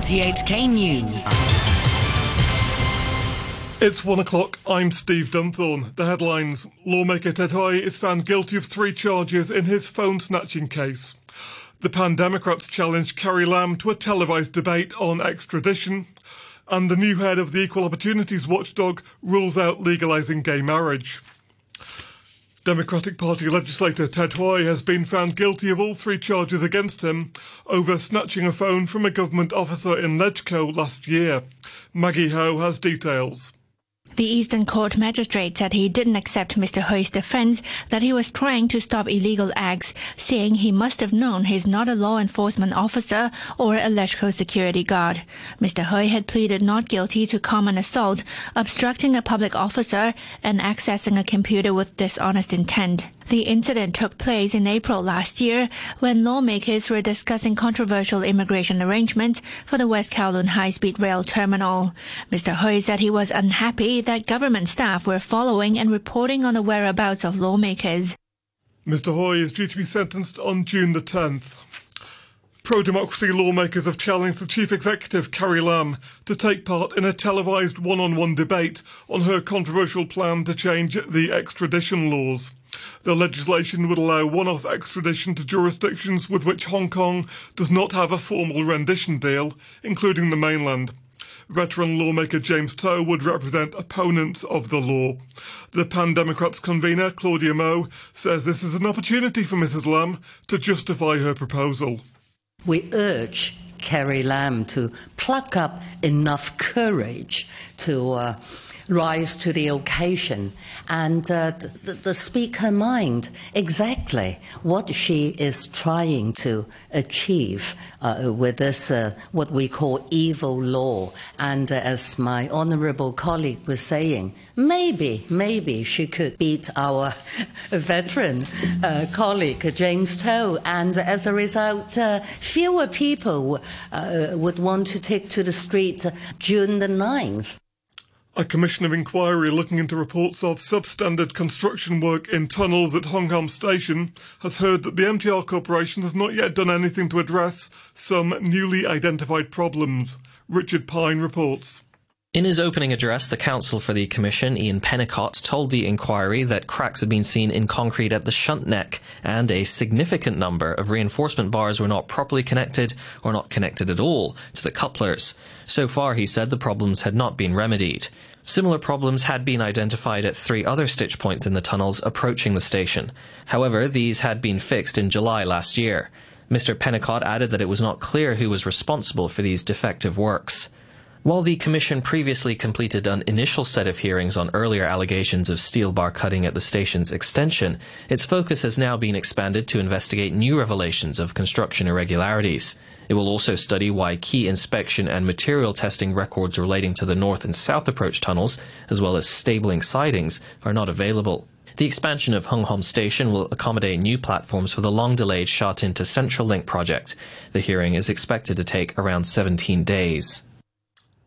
RTHK News. It's one o'clock. I'm Steve Dunthorne. The headlines Lawmaker Hui is found guilty of three charges in his phone snatching case. The Pan Democrats challenged Carrie Lam to a televised debate on extradition. And the new head of the Equal Opportunities Watchdog rules out legalising gay marriage. Democratic Party legislator Ted Hui has been found guilty of all three charges against him over snatching a phone from a government officer in LegCo last year. Maggie Ho has details. The Eastern Court magistrate said he didn't accept Mr. Hui's defense that he was trying to stop illegal acts, saying he must have known he's not a law enforcement officer or a LegCo security guard. Mr. Hui had pleaded not guilty to common assault, obstructing a public officer, and accessing a computer with dishonest intent. The incident took place in April last year when lawmakers were discussing controversial immigration arrangements for the West Kowloon High Speed Rail Terminal. Mr. Hui said he was unhappy that government staff were following and reporting on the whereabouts of lawmakers. Mr. Hui is due to be sentenced on June the 10th. Pro democracy lawmakers have challenged the Chief Executive, Carrie Lam, to take part in a televised one on one debate on her controversial plan to change the extradition laws. The legislation would allow one off extradition to jurisdictions with which Hong Kong does not have a formal rendition deal, including the mainland. Veteran lawmaker James To would represent opponents of the law. The Pan Democrats convener, Claudia Mo, says this is an opportunity for Mrs. Lam to justify her proposal. We urge Carrie Lam to pluck up enough courage to uh, rise to the occasion and uh, th- th- speak her mind exactly what she is trying to achieve uh, with this, uh, what we call evil law. And uh, as my honorable colleague was saying, maybe, maybe she could beat our veteran uh, colleague, James To. And as a result, uh, fewer people would want to take to the street June the 9th. A commission of inquiry looking into reports of substandard construction work in tunnels at Hong Kong Station has heard that the MTR Corporation has not yet done anything to address some newly identified problems. Richard Pyne reports. In his opening address, the counsel for the commission, Ian Pennicott, told the inquiry that cracks had been seen in concrete at the shunt neck and a significant number of reinforcement bars were not properly connected or not connected at all to the couplers. So far, he said the problems had not been remedied. Similar problems had been identified at three other stitch points in the tunnels approaching the station. However, these had been fixed in July last year. Mr. Pennicott added that it was not clear who was responsible for these defective works. While the Commission previously completed an initial set of hearings on earlier allegations of steel bar cutting at the station's extension, its focus has now been expanded to investigate new revelations of construction irregularities. It will also study why key inspection and material testing records relating to the north and south approach tunnels, as well as stabling sidings, are not available. The expansion of Hung Hom Station will accommodate new platforms for the long delayed Sha Tin to Central Link project. The hearing is expected to take around 17 days.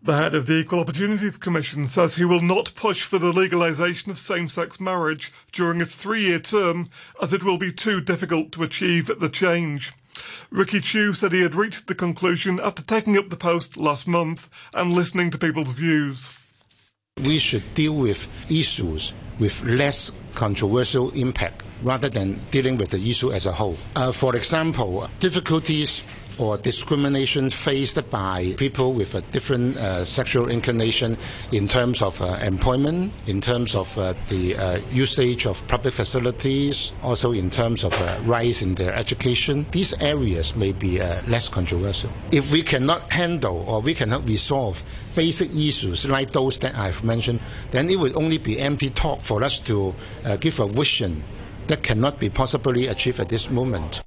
The head of the Equal Opportunities Commission says he will not push for the legalisation of same sex marriage during its three year term, as it will be too difficult to achieve the change. Ricky Chu said he had reached the conclusion after taking up the post last month and listening to people's views. We should deal with issues with less controversial impact rather than dealing with the issue as a whole. Uh, for example, difficulties or discrimination faced by people with a different uh, sexual inclination in terms of uh, employment, in terms of uh, the uh, usage of public facilities, also in terms of uh, rights in their education. These areas may be uh, less controversial. If we cannot handle or we cannot resolve basic issues like those that I've mentioned, then it will only be empty talk for us to give a vision that cannot be possibly achieved at this moment.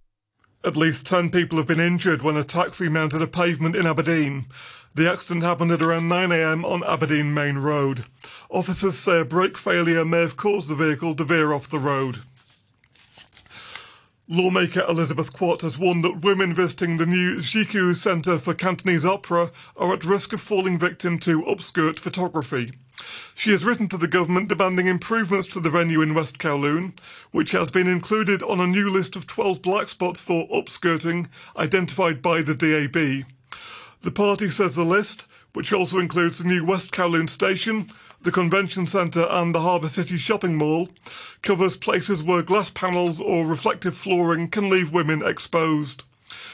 At least 10 people have been injured when a taxi mounted a pavement in Aberdeen. The accident happened at around 9am on Aberdeen Main Road. Officers say a brake failure may have caused the vehicle to veer off the road. Lawmaker Elizabeth Quat has warned that women visiting the new Xiqu Centre for Cantonese Opera are at risk of falling victim to upskirt photography. She has written to the government demanding improvements to the venue in West Kowloon, which has been included on a new list of 12 black spots for upskirting identified by the DAB. The party says the list, which also includes the new West Kowloon station, the convention centre and the Harbour City shopping mall, covers places where glass panels or reflective flooring can leave women exposed.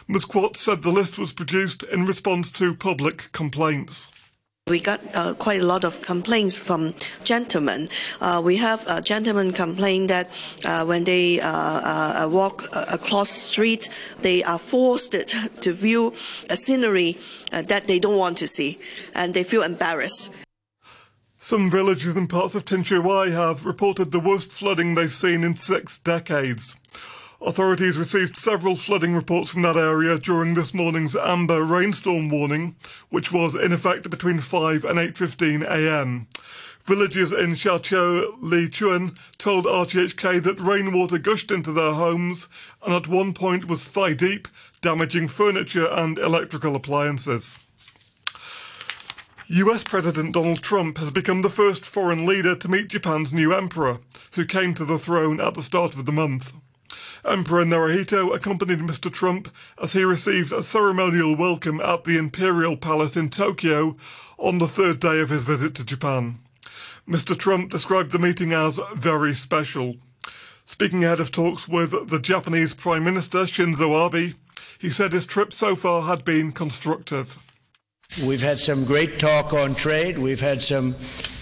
Ms Quat said the list was produced in response to public complaints. We got uh, quite a lot of complaints from gentlemen. Uh, we have a gentleman complain that uh, when they uh, uh, walk across street, they are forced to view a scenery that they don't want to see, and they feel embarrassed. Some villages in parts of Tin Wai have reported the worst flooding they've seen in six decades. Authorities received several flooding reports from that area during this morning's amber rainstorm warning, which was in effect between 5 and 8.15 a.m. Villagers in Xiaoqiu Li Chuan told RTHK that rainwater gushed into their homes and at one point was thigh deep, damaging furniture and electrical appliances. US President Donald Trump has become the first foreign leader to meet Japan's new emperor, who came to the throne at the start of the month. Emperor Naruhito accompanied Mr. Trump as he received a ceremonial welcome at the Imperial Palace in Tokyo on the third day of his visit to Japan. Mr. Trump described the meeting as very special. Speaking ahead of talks with the Japanese Prime Minister Shinzo Abe, he said his trip so far had been constructive. We've had some great talk on trade. We've had some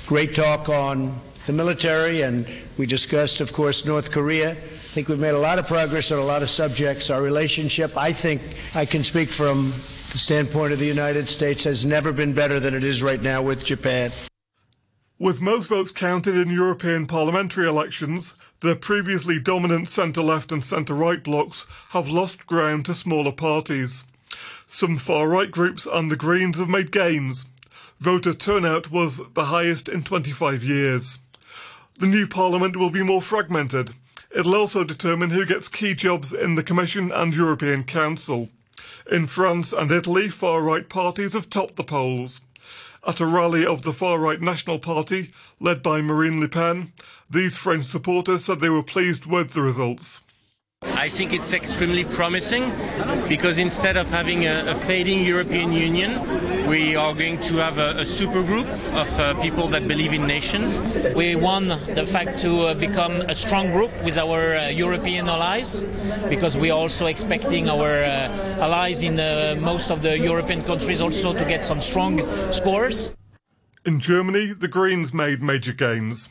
great talk on the military, and we discussed, of course, North Korea. I think we've made a lot of progress on a lot of subjects. Our relationship, I think I can speak from the standpoint of the United States, has never been better than it is right now with Japan. With most votes counted in European parliamentary elections, the previously dominant centre left and centre right blocs have lost ground to smaller parties. Some far right groups and the Greens have made gains. Voter turnout was the highest in 25 years. The new parliament will be more fragmented, It'll also determine who gets key jobs in the Commission and European Council. In France and Italy, far right parties have topped the polls. At a rally of the far right National Party, led by Marine Le Pen, these French supporters said they were pleased with the results. I think it's extremely promising because instead of having a, a fading European Union, we are going to have a, a super group of uh, people that believe in nations. We want the fact to uh, become a strong group with our uh, European allies because we are also expecting our uh, allies in uh, most of the European countries also to get some strong scores. In Germany, the Greens made major gains.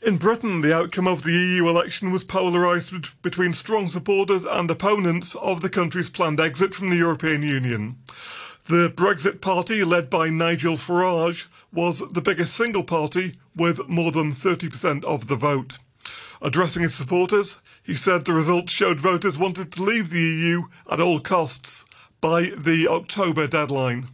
In Britain, the outcome of the EU election was polarised between strong supporters and opponents of the country's planned exit from the European Union. The Brexit Party, led by Nigel Farage, was the biggest single party with more than 30% of the vote. Addressing his supporters, he said the results showed voters wanted to leave the EU at all costs by the October deadline.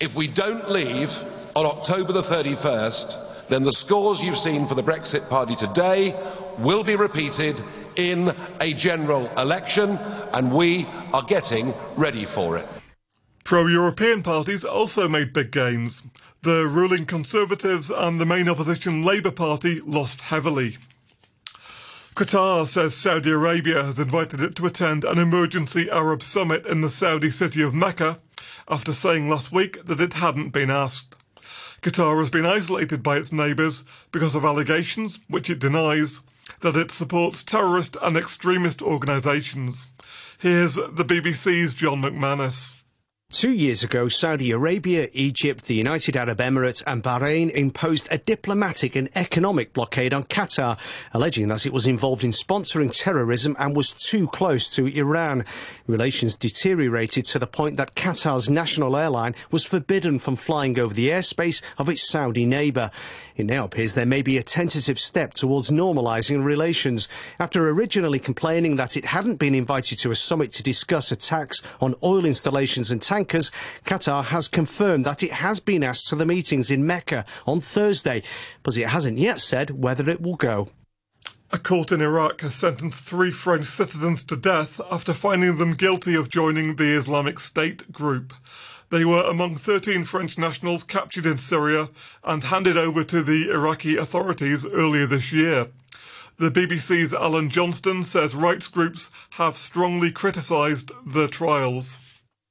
If we don't leave on October the 31st, then the scores you've seen for the Brexit Party today will be repeated in a general election, and we are getting ready for it. Pro European parties also made big gains. The ruling Conservatives and the main opposition Labour Party lost heavily. Qatar says Saudi Arabia has invited it to attend an emergency Arab summit in the Saudi city of Mecca after saying last week that it hadn't been asked. Qatar has been isolated by its neighbours because of allegations, which it denies, that it supports terrorist and extremist organisations. Here's the BBC's John McManus. Two years ago, Saudi Arabia, Egypt, the United Arab Emirates and Bahrain imposed a diplomatic and economic blockade on Qatar, alleging that it was involved in sponsoring terrorism and was too close to Iran. Relations deteriorated to the point that Qatar's national airline was forbidden from flying over the airspace of its Saudi neighbour. It now appears there may be a tentative step towards normalising relations. After originally complaining that it hadn't been invited to a summit to discuss attacks on oil installations and tankers, Qatar has confirmed that it has been asked to the meetings in Mecca on Thursday, but it hasn't yet said whether it will go. A court in Iraq has sentenced three French citizens to death after finding them guilty of joining the Islamic State group. They were among 13 French nationals captured in Syria and handed over to the Iraqi authorities earlier this year. The BBC's Alan Johnston says rights groups have strongly criticised the trials.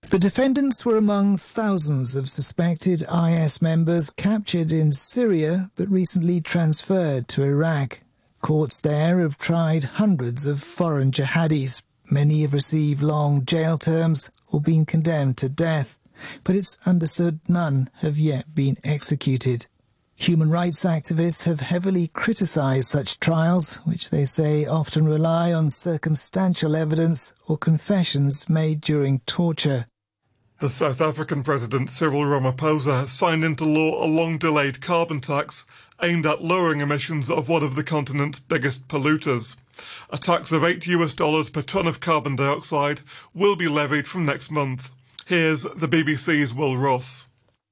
The defendants were among thousands of suspected IS members captured in Syria but recently transferred to Iraq. Courts there have tried hundreds of foreign jihadis. Many have received long jail terms or been condemned to death, but it's understood none have yet been executed. Human rights activists have heavily criticised such trials, which they say often rely on circumstantial evidence or confessions made during torture. The South African President Cyril Ramaphosa has signed into law a long delayed carbon tax aimed at lowering emissions of one of the continent's biggest polluters. A tax of 8 US dollars per tonne of carbon dioxide will be levied from next month. Here's the BBC's Will Ross.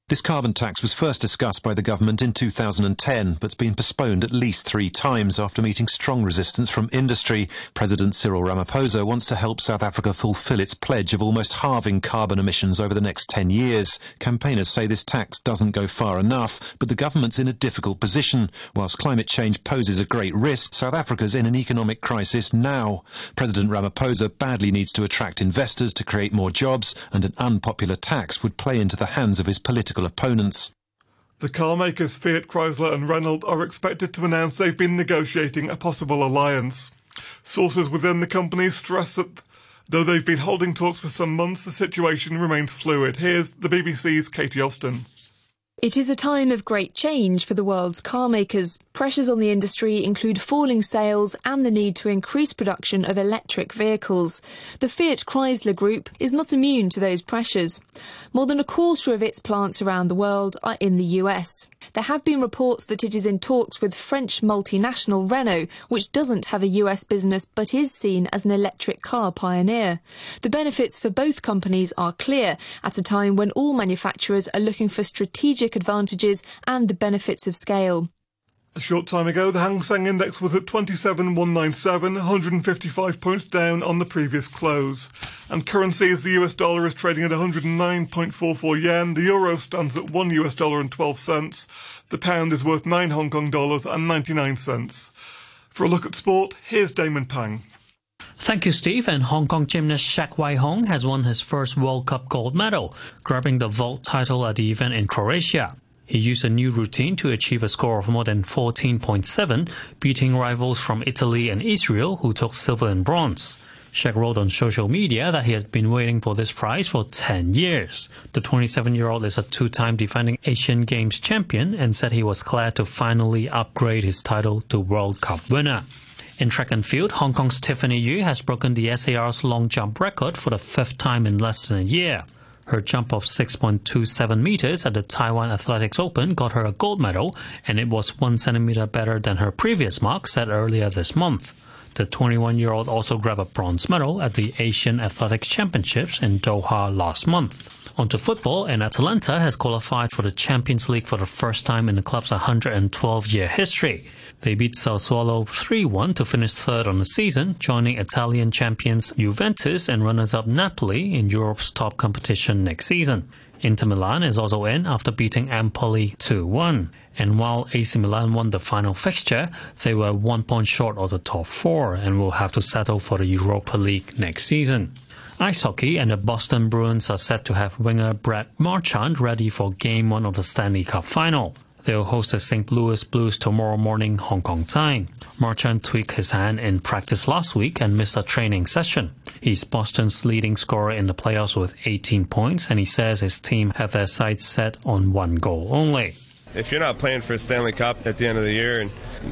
This carbon tax was first discussed by the government in 2010, but's been postponed at least three times after meeting strong resistance from industry. President Cyril Ramaphosa wants to help South Africa fulfill its pledge of almost halving carbon emissions over the next 10 years. Campaigners say this tax doesn't go far enough, but the government's in a difficult position. Whilst climate change poses a great risk, South Africa's in an economic crisis now. President Ramaphosa badly needs to attract investors to create more jobs, and an unpopular tax would play into the hands of his political political opponents. The car makers Fiat, Chrysler and Renault are expected to announce they've been negotiating a possible alliance. Sources within the company stress that though they've been holding talks for some months, the situation remains fluid. Here's the BBC's Katie Austin. It is a time of great change for the world's car makers. Pressures on the industry include falling sales and the need to increase production of electric vehicles. The Fiat Chrysler Group is not immune to those pressures. More than a quarter of its plants around the world are in the US. There have been reports that it is in talks with French multinational Renault, which doesn't have a US business but is seen as an electric car pioneer. The benefits for both companies are clear at a time when all manufacturers are looking for strategic advantages and the benefits of scale. A short time ago, the Hang Seng Index was at 27,197, 155 points down on the previous close. And currency as the US dollar is trading at 109.44 yen, the euro stands at 1 US dollar and 12 cents, the pound is worth 9 Hong Kong dollars and 99 cents. For a look at sport, here's Damon Pang. Thank you, Steve. And Hong Kong gymnast Shek Wai Hung has won his first World Cup gold medal, grabbing the vault title at the event in Croatia. He used a new routine to achieve a score of more than 14.7, beating rivals from Italy and Israel who took silver and bronze. Shek wrote on social media that he had been waiting for this prize for 10 years. The 27-year-old is a two-time defending Asian Games champion and said he was glad to finally upgrade his title to World Cup winner. In track and field, Hong Kong's Tiffany Yu has broken the SAR's long jump record for the fifth time in less than a year. Her jump of 6.27 meters at the Taiwan Athletics Open got her a gold medal, and it was one centimeter better than her previous mark set earlier this month. The 21 year old also grabbed a bronze medal at the Asian Athletics Championships in Doha last month. Onto football, and Atalanta has qualified for the Champions League for the first time in the club's 112 year history. They beat Sassuolo 3-1 to finish third on the season, joining Italian champions Juventus and runners-up Napoli in Europe's top competition next season. Inter Milan is also in after beating Empoli 2-1. And while AC Milan won the final fixture, they were one point short of the top four and will have to settle for the Europa League next season. Ice hockey and the Boston Bruins are set to have winger Brad Marchand ready for Game 1 of the Stanley Cup final. They'll host the St. Louis Blues tomorrow morning Hong Kong time. Marchand tweaked his hand in practice last week and missed a training session. He's Boston's leading scorer in the playoffs with 18 points, and he says his team have their sights set on one goal only. If you're not playing for a Stanley Cup at the end of the year, and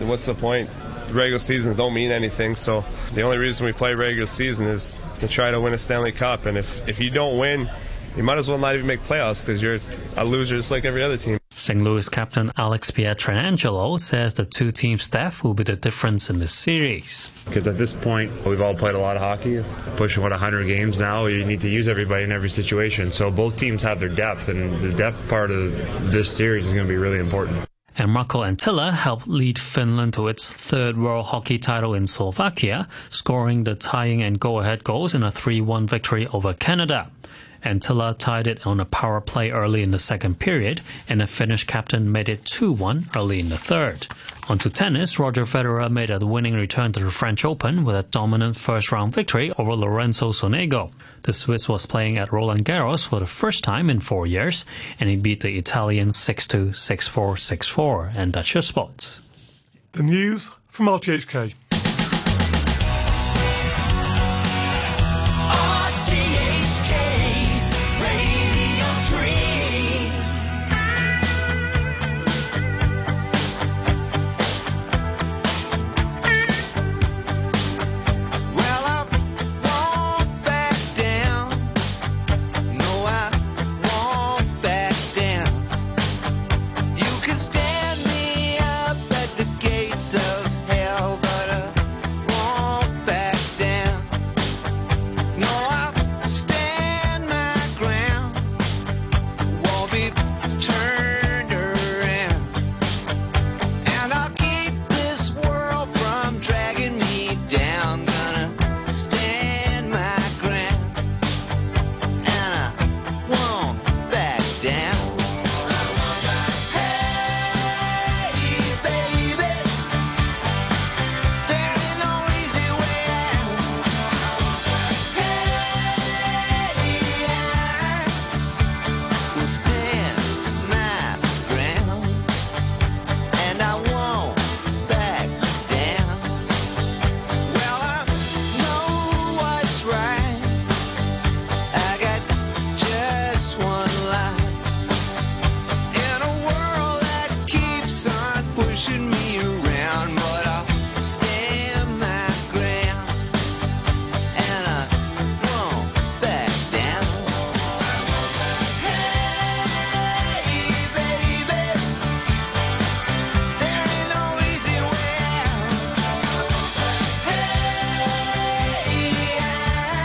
what's the point? Regular seasons don't mean anything, so the only reason we play regular season is to try to win a Stanley Cup. And if, if you don't win, you might as well not even make playoffs because you're a loser just like every other team. St. Louis captain Alex Pietrangelo says the two team staff will be the difference in the series. Because at this point, we've all played a lot of hockey, pushing what 100 games now. You need to use everybody in every situation. So both teams have their depth, and the depth part of this series is going to be really important. And Marko Anttila helped lead Finland to its third World Hockey title in Slovakia, scoring the tying and go-ahead goals in a 3-1 victory over Canada. Anttila tied it on a power play early in the second period, and the Finnish captain made it 2 1 early in the third. On to tennis, Roger Federer made a winning return to the French Open with a dominant first round victory over Lorenzo Sonego. The Swiss was playing at Roland Garros for the first time in four years, and he beat the Italian 6-2, 6-4, 6-4. And that's your sports. The news from RTHK.